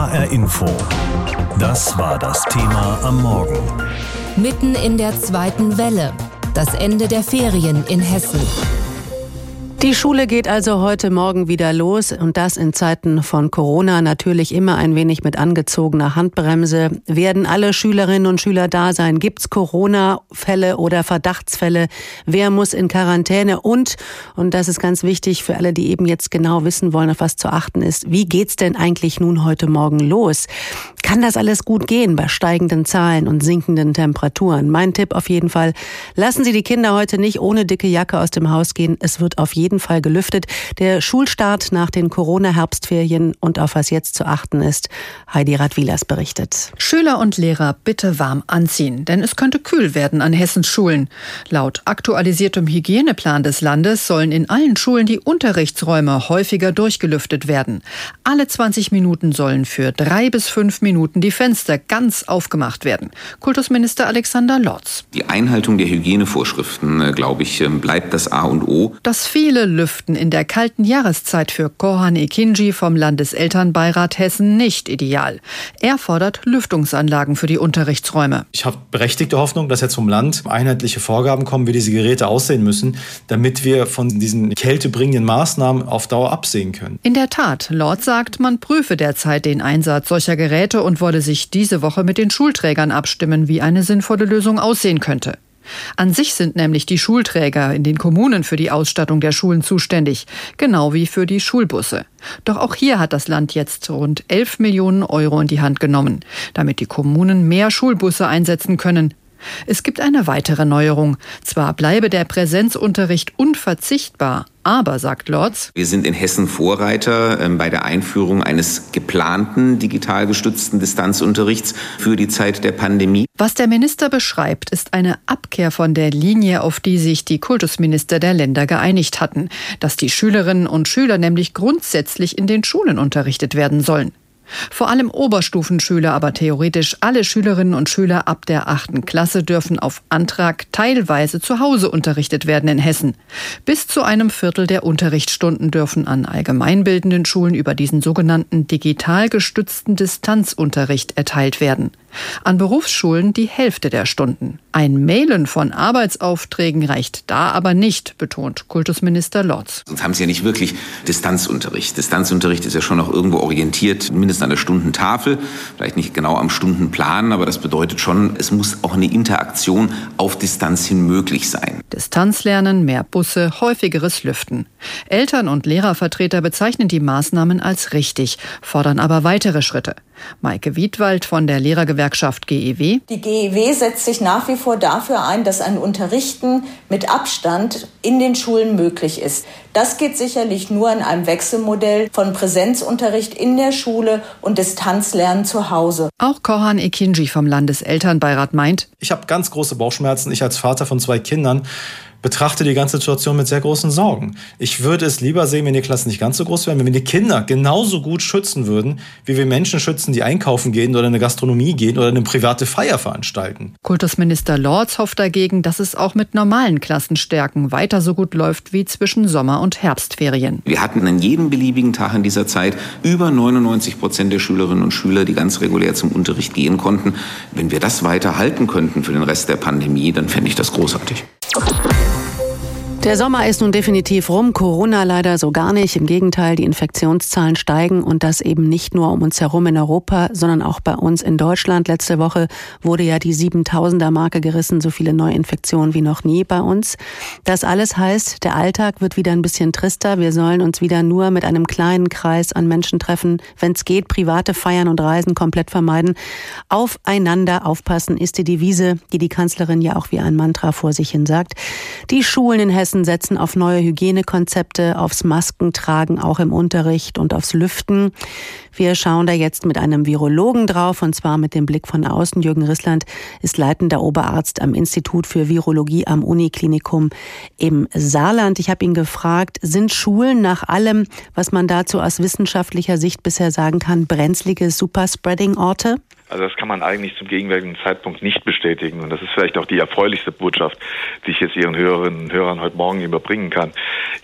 HR Info. Das war das Thema am Morgen. Mitten in der zweiten Welle. Das Ende der Ferien in Hessen. Die Schule geht also heute Morgen wieder los und das in Zeiten von Corona natürlich immer ein wenig mit angezogener Handbremse. Werden alle Schülerinnen und Schüler da sein? Gibt's Corona-Fälle oder Verdachtsfälle? Wer muss in Quarantäne? Und, und das ist ganz wichtig für alle, die eben jetzt genau wissen wollen, auf was zu achten ist, wie geht's denn eigentlich nun heute Morgen los? Kann das alles gut gehen bei steigenden Zahlen und sinkenden Temperaturen? Mein Tipp auf jeden Fall, lassen Sie die Kinder heute nicht ohne dicke Jacke aus dem Haus gehen. Es wird auf jeden jeden Fall gelüftet. Der Schulstart nach den Corona-Herbstferien und auf was jetzt zu achten ist, Heidi Radwilas berichtet. Schüler und Lehrer bitte warm anziehen, denn es könnte kühl werden an Hessens Schulen. Laut aktualisiertem Hygieneplan des Landes sollen in allen Schulen die Unterrichtsräume häufiger durchgelüftet werden. Alle 20 Minuten sollen für drei bis fünf Minuten die Fenster ganz aufgemacht werden. Kultusminister Alexander Lotz. Die Einhaltung der Hygienevorschriften, äh, glaube ich, ähm, bleibt das A und O. Das viele Viele lüften in der kalten Jahreszeit für Korhan Ekinji vom Landeselternbeirat Hessen nicht ideal. Er fordert Lüftungsanlagen für die Unterrichtsräume. Ich habe berechtigte Hoffnung, dass jetzt vom Land einheitliche Vorgaben kommen, wie diese Geräte aussehen müssen, damit wir von diesen kältebringenden Maßnahmen auf Dauer absehen können. In der Tat, Lord sagt, man prüfe derzeit den Einsatz solcher Geräte und wolle sich diese Woche mit den Schulträgern abstimmen, wie eine sinnvolle Lösung aussehen könnte. An sich sind nämlich die Schulträger in den Kommunen für die Ausstattung der Schulen zuständig, genau wie für die Schulbusse. Doch auch hier hat das Land jetzt rund 11 Millionen Euro in die Hand genommen, damit die Kommunen mehr Schulbusse einsetzen können. Es gibt eine weitere Neuerung. Zwar bleibe der Präsenzunterricht unverzichtbar, aber, sagt Lorz, wir sind in Hessen Vorreiter ähm, bei der Einführung eines geplanten digital gestützten Distanzunterrichts für die Zeit der Pandemie. Was der Minister beschreibt, ist eine Abkehr von der Linie, auf die sich die Kultusminister der Länder geeinigt hatten, dass die Schülerinnen und Schüler nämlich grundsätzlich in den Schulen unterrichtet werden sollen. Vor allem Oberstufenschüler, aber theoretisch alle Schülerinnen und Schüler ab der achten Klasse dürfen auf Antrag teilweise zu Hause unterrichtet werden in Hessen. Bis zu einem Viertel der Unterrichtsstunden dürfen an allgemeinbildenden Schulen über diesen sogenannten digital gestützten Distanzunterricht erteilt werden. An Berufsschulen die Hälfte der Stunden. Ein Mailen von Arbeitsaufträgen reicht da aber nicht, betont Kultusminister Lotz. Sonst haben Sie ja nicht wirklich Distanzunterricht. Distanzunterricht ist ja schon noch irgendwo orientiert, mindestens an der Stundentafel, vielleicht nicht genau am Stundenplan, aber das bedeutet schon, es muss auch eine Interaktion auf Distanz hin möglich sein. Distanzlernen, mehr Busse, häufigeres Lüften. Eltern und Lehrervertreter bezeichnen die Maßnahmen als richtig, fordern aber weitere Schritte. Maike Wiedwald von der Lehrergewerkschaft GEW. Die GEW setzt sich nach wie vor dafür ein, dass ein Unterrichten mit Abstand in den Schulen möglich ist. Das geht sicherlich nur in einem Wechselmodell von Präsenzunterricht in der Schule und Distanzlernen zu Hause. Auch Korhan Ekinji vom Landeselternbeirat meint, ich habe ganz große Bauchschmerzen, ich als Vater von zwei Kindern betrachte die ganze Situation mit sehr großen Sorgen. Ich würde es lieber sehen, wenn die Klassen nicht ganz so groß wären, wenn wir die Kinder genauso gut schützen würden, wie wir Menschen schützen, die einkaufen gehen oder in eine Gastronomie gehen oder eine private Feier veranstalten. Kultusminister Lorz hofft dagegen, dass es auch mit normalen Klassenstärken weiter so gut läuft wie zwischen Sommer- und Herbstferien. Wir hatten an jedem beliebigen Tag in dieser Zeit über 99 Prozent der Schülerinnen und Schüler, die ganz regulär zum Unterricht gehen konnten. Wenn wir das weiter halten könnten für den Rest der Pandemie, dann fände ich das großartig. Der Sommer ist nun definitiv rum, Corona leider so gar nicht. Im Gegenteil, die Infektionszahlen steigen und das eben nicht nur um uns herum in Europa, sondern auch bei uns in Deutschland. Letzte Woche wurde ja die 7000er Marke gerissen, so viele Neuinfektionen wie noch nie bei uns. Das alles heißt, der Alltag wird wieder ein bisschen trister. Wir sollen uns wieder nur mit einem kleinen Kreis an Menschen treffen. Wenn es geht, private Feiern und Reisen komplett vermeiden. Aufeinander aufpassen ist die Devise, die die Kanzlerin ja auch wie ein Mantra vor sich hin sagt. Die Schulen in Hessen Hessen setzen auf neue Hygienekonzepte, aufs Maskentragen auch im Unterricht und aufs Lüften. Wir schauen da jetzt mit einem Virologen drauf und zwar mit dem Blick von außen. Jürgen Rissland ist leitender Oberarzt am Institut für Virologie am Uniklinikum im Saarland. Ich habe ihn gefragt, sind Schulen nach allem, was man dazu aus wissenschaftlicher Sicht bisher sagen kann, brenzlige Superspreading-Orte? Also das kann man eigentlich zum gegenwärtigen Zeitpunkt nicht bestätigen. Und das ist vielleicht auch die erfreulichste Botschaft, die ich jetzt Ihren Hörerinnen und Hörern heute Morgen überbringen kann.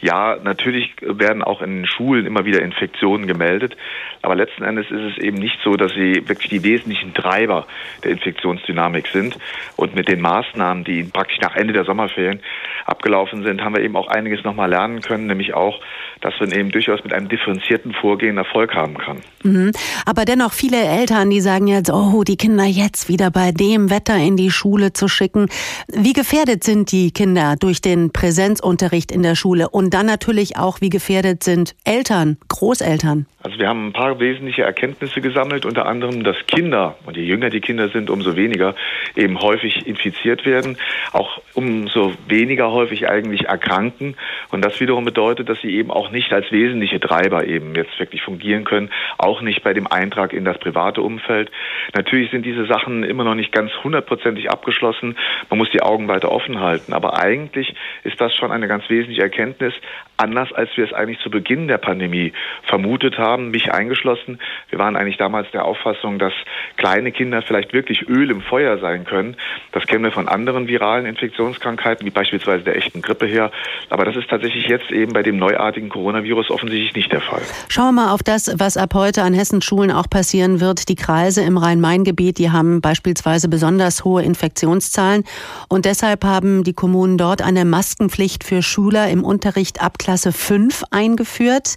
Ja, natürlich werden auch in Schulen immer wieder Infektionen gemeldet. Aber letzten Endes ist es eben nicht so, dass sie wirklich die wesentlichen Treiber der Infektionsdynamik sind. Und mit den Maßnahmen, die praktisch nach Ende der Sommerferien abgelaufen sind, haben wir eben auch einiges nochmal lernen können, nämlich auch, dass man eben durchaus mit einem differenzierten Vorgehen Erfolg haben kann. Mhm. Aber dennoch viele Eltern, die sagen jetzt, oh, die Kinder jetzt wieder bei dem Wetter in die Schule zu schicken. Wie gefährdet sind die Kinder durch den Präsenzunterricht in der Schule? Und dann natürlich auch, wie gefährdet sind Eltern, Großeltern? Also wir haben ein paar wesentliche Erkenntnisse gesammelt, unter anderem, dass Kinder, und je jünger die Kinder sind, umso weniger eben häufig infiziert werden, auch umso weniger häufig eigentlich erkranken. Und das wiederum bedeutet, dass sie eben auch nicht als wesentliche Treiber eben jetzt wirklich fungieren können, auch nicht bei dem Eintrag in das private Umfeld. Natürlich sind diese Sachen immer noch nicht ganz hundertprozentig abgeschlossen. Man muss die Augen weiter offen halten. Aber eigentlich ist das schon eine ganz wesentliche Erkenntnis, anders als wir es eigentlich zu Beginn der Pandemie vermutet haben, mich eingeschlossen. Wir waren eigentlich damals der Auffassung, dass kleine Kinder vielleicht wirklich Öl im Feuer sein können. Das kennen wir von anderen viralen Infektionskrankheiten, wie beispielsweise der echten Grippe her. Aber das ist tatsächlich jetzt eben bei dem neuartigen Coronavirus offensichtlich nicht der Fall. Schauen wir mal auf das, was ab heute an Hessens Schulen auch passieren wird. Die Kreise im Rhein-Main-Gebiet, die haben beispielsweise besonders hohe Infektionszahlen. Und deshalb haben die Kommunen dort eine Maskenpflicht für Schüler im Unterricht ab Klasse 5 eingeführt.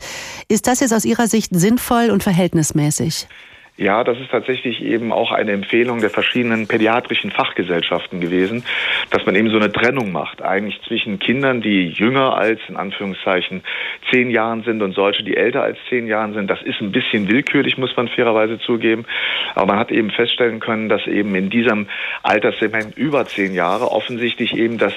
Ist das jetzt aus Ihrer Sicht sinnvoll und verhältnismäßig? Ja, das ist tatsächlich eben auch eine Empfehlung der verschiedenen pädiatrischen Fachgesellschaften gewesen, dass man eben so eine Trennung macht, eigentlich zwischen Kindern, die jünger als in Anführungszeichen zehn Jahren sind und solche, die älter als zehn Jahren sind. Das ist ein bisschen willkürlich, muss man fairerweise zugeben. Aber man hat eben feststellen können, dass eben in diesem Alterssegment über zehn Jahre offensichtlich eben das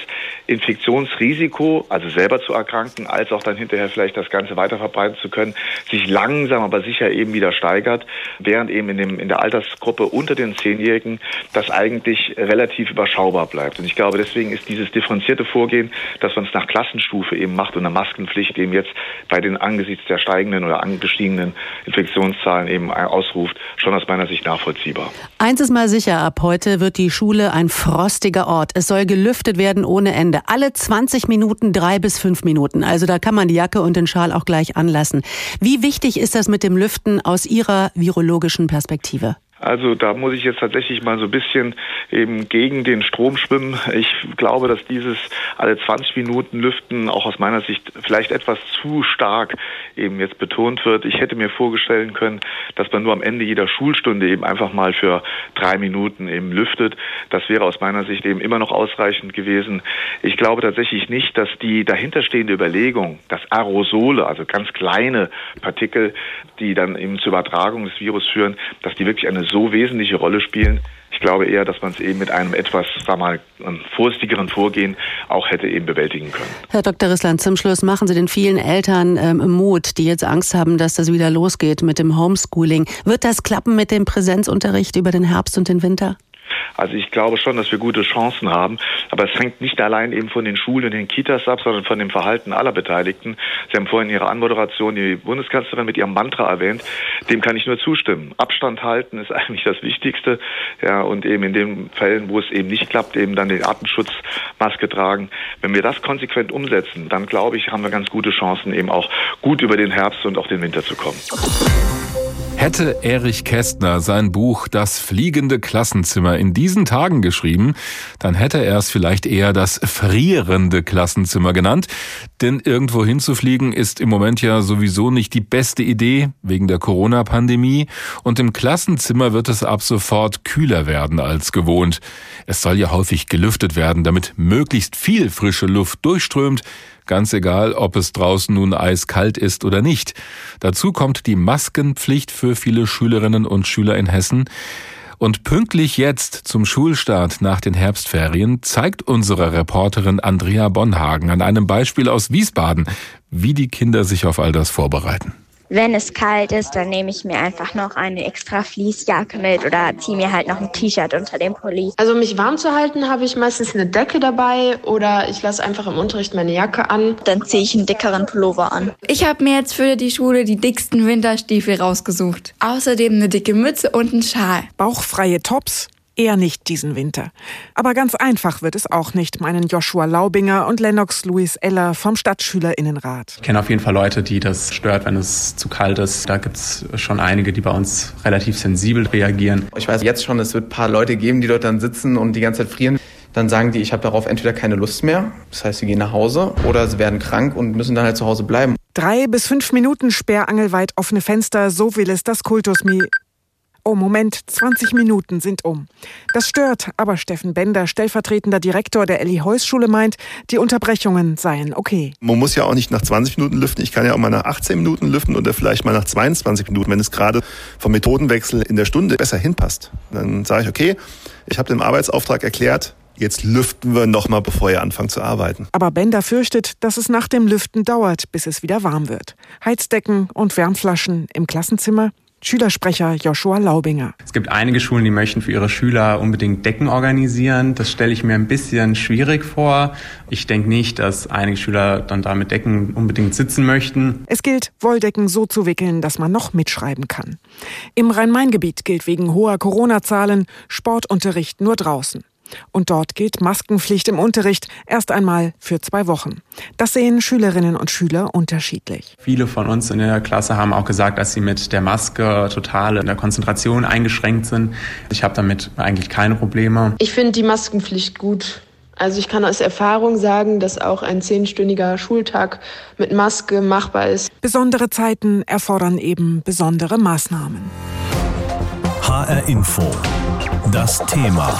Infektionsrisiko, also selber zu erkranken, als auch dann hinterher vielleicht das Ganze weiter verbreiten zu können, sich langsam aber sicher eben wieder steigert, während eben in, dem, in der Altersgruppe unter den Zehnjährigen das eigentlich relativ überschaubar bleibt. Und ich glaube, deswegen ist dieses differenzierte Vorgehen, dass man es nach Klassenstufe eben macht und eine Maskenpflicht eben jetzt bei den angesichts der steigenden oder angestiegenen Infektionszahlen eben ausruft, schon aus meiner Sicht nachvollziehbar. Eins ist mal sicher, ab heute wird die Schule ein frostiger Ort. Es soll gelüftet werden ohne Ende. Alle 20 Minuten drei bis fünf Minuten. Also da kann man die Jacke und den Schal auch gleich anlassen. Wie wichtig ist das mit dem Lüften aus Ihrer virologischen Perspektive? Also da muss ich jetzt tatsächlich mal so ein bisschen eben gegen den Strom schwimmen. Ich glaube, dass dieses alle 20 Minuten Lüften auch aus meiner Sicht vielleicht etwas zu stark eben jetzt betont wird. Ich hätte mir vorstellen können, dass man nur am Ende jeder Schulstunde eben einfach mal für drei Minuten eben lüftet. Das wäre aus meiner Sicht eben immer noch ausreichend gewesen. Ich glaube tatsächlich nicht, dass die dahinterstehende Überlegung, dass Aerosole, also ganz kleine Partikel, die dann eben zur Übertragung des Virus führen, dass die wirklich eine so wesentliche Rolle spielen. Ich glaube eher, dass man es eben mit einem etwas, sag mal, vorsichtigeren Vorgehen auch hätte eben bewältigen können. Herr Dr. Rissland, zum Schluss machen Sie den vielen Eltern ähm, Mut, die jetzt Angst haben, dass das wieder losgeht mit dem Homeschooling. Wird das klappen mit dem Präsenzunterricht über den Herbst und den Winter? Also ich glaube schon, dass wir gute Chancen haben. Aber es hängt nicht allein eben von den Schulen und den Kitas ab, sondern von dem Verhalten aller Beteiligten. Sie haben vorhin in Ihrer Anmoderation die Bundeskanzlerin mit ihrem Mantra erwähnt. Dem kann ich nur zustimmen. Abstand halten ist eigentlich das Wichtigste. Ja, und eben in den Fällen, wo es eben nicht klappt, eben dann den Atemschutzmaske tragen. Wenn wir das konsequent umsetzen, dann glaube ich, haben wir ganz gute Chancen, eben auch gut über den Herbst und auch den Winter zu kommen. Hätte Erich Kästner sein Buch Das fliegende Klassenzimmer in diesen Tagen geschrieben, dann hätte er es vielleicht eher das frierende Klassenzimmer genannt. Denn irgendwo hinzufliegen ist im Moment ja sowieso nicht die beste Idee wegen der Corona-Pandemie. Und im Klassenzimmer wird es ab sofort kühler werden als gewohnt. Es soll ja häufig gelüftet werden, damit möglichst viel frische Luft durchströmt ganz egal, ob es draußen nun eiskalt ist oder nicht. Dazu kommt die Maskenpflicht für viele Schülerinnen und Schüler in Hessen. Und pünktlich jetzt zum Schulstart nach den Herbstferien zeigt unsere Reporterin Andrea Bonhagen an einem Beispiel aus Wiesbaden, wie die Kinder sich auf all das vorbereiten. Wenn es kalt ist, dann nehme ich mir einfach noch eine extra Fließjacke mit oder ziehe mir halt noch ein T-Shirt unter dem Pulli. Also um mich warm zu halten, habe ich meistens eine Decke dabei oder ich lasse einfach im Unterricht meine Jacke an. Dann ziehe ich einen dickeren Pullover an. Ich habe mir jetzt für die Schule die dicksten Winterstiefel rausgesucht. Außerdem eine dicke Mütze und einen Schal. Bauchfreie Tops Eher nicht diesen Winter. Aber ganz einfach wird es auch nicht, meinen Joshua Laubinger und Lennox Louis Eller vom Stadtschülerinnenrat. Ich kenne auf jeden Fall Leute, die das stört, wenn es zu kalt ist. Da gibt es schon einige, die bei uns relativ sensibel reagieren. Ich weiß jetzt schon, es wird ein paar Leute geben, die dort dann sitzen und die ganze Zeit frieren. Dann sagen die, ich habe darauf entweder keine Lust mehr, das heißt, sie gehen nach Hause, oder sie werden krank und müssen dann halt zu Hause bleiben. Drei bis fünf Minuten sperrangelweit offene Fenster, so will es das Kultusmi Oh, Moment, 20 Minuten sind um. Das stört, aber Steffen Bender, stellvertretender Direktor der Elli Heuss Schule, meint, die Unterbrechungen seien okay. Man muss ja auch nicht nach 20 Minuten lüften. Ich kann ja auch mal nach 18 Minuten lüften oder vielleicht mal nach 22 Minuten, wenn es gerade vom Methodenwechsel in der Stunde besser hinpasst. Dann sage ich, okay, ich habe den Arbeitsauftrag erklärt, Jetzt lüften wir nochmal, bevor ihr anfangt zu arbeiten. Aber Bender fürchtet, dass es nach dem Lüften dauert, bis es wieder warm wird. Heizdecken und Wärmflaschen im Klassenzimmer Schülersprecher Joshua Laubinger. Es gibt einige Schulen, die möchten für ihre Schüler unbedingt Decken organisieren. Das stelle ich mir ein bisschen schwierig vor. Ich denke nicht, dass einige Schüler dann da mit Decken unbedingt sitzen möchten. Es gilt, Wolldecken so zu wickeln, dass man noch mitschreiben kann. Im Rhein-Main-Gebiet gilt wegen hoher Corona-Zahlen Sportunterricht nur draußen. Und dort gilt Maskenpflicht im Unterricht erst einmal für zwei Wochen. Das sehen Schülerinnen und Schüler unterschiedlich. Viele von uns in der Klasse haben auch gesagt, dass sie mit der Maske total in der Konzentration eingeschränkt sind. Ich habe damit eigentlich keine Probleme. Ich finde die Maskenpflicht gut. Also ich kann aus Erfahrung sagen, dass auch ein zehnstündiger Schultag mit Maske machbar ist. Besondere Zeiten erfordern eben besondere Maßnahmen. HR Info. Das Thema.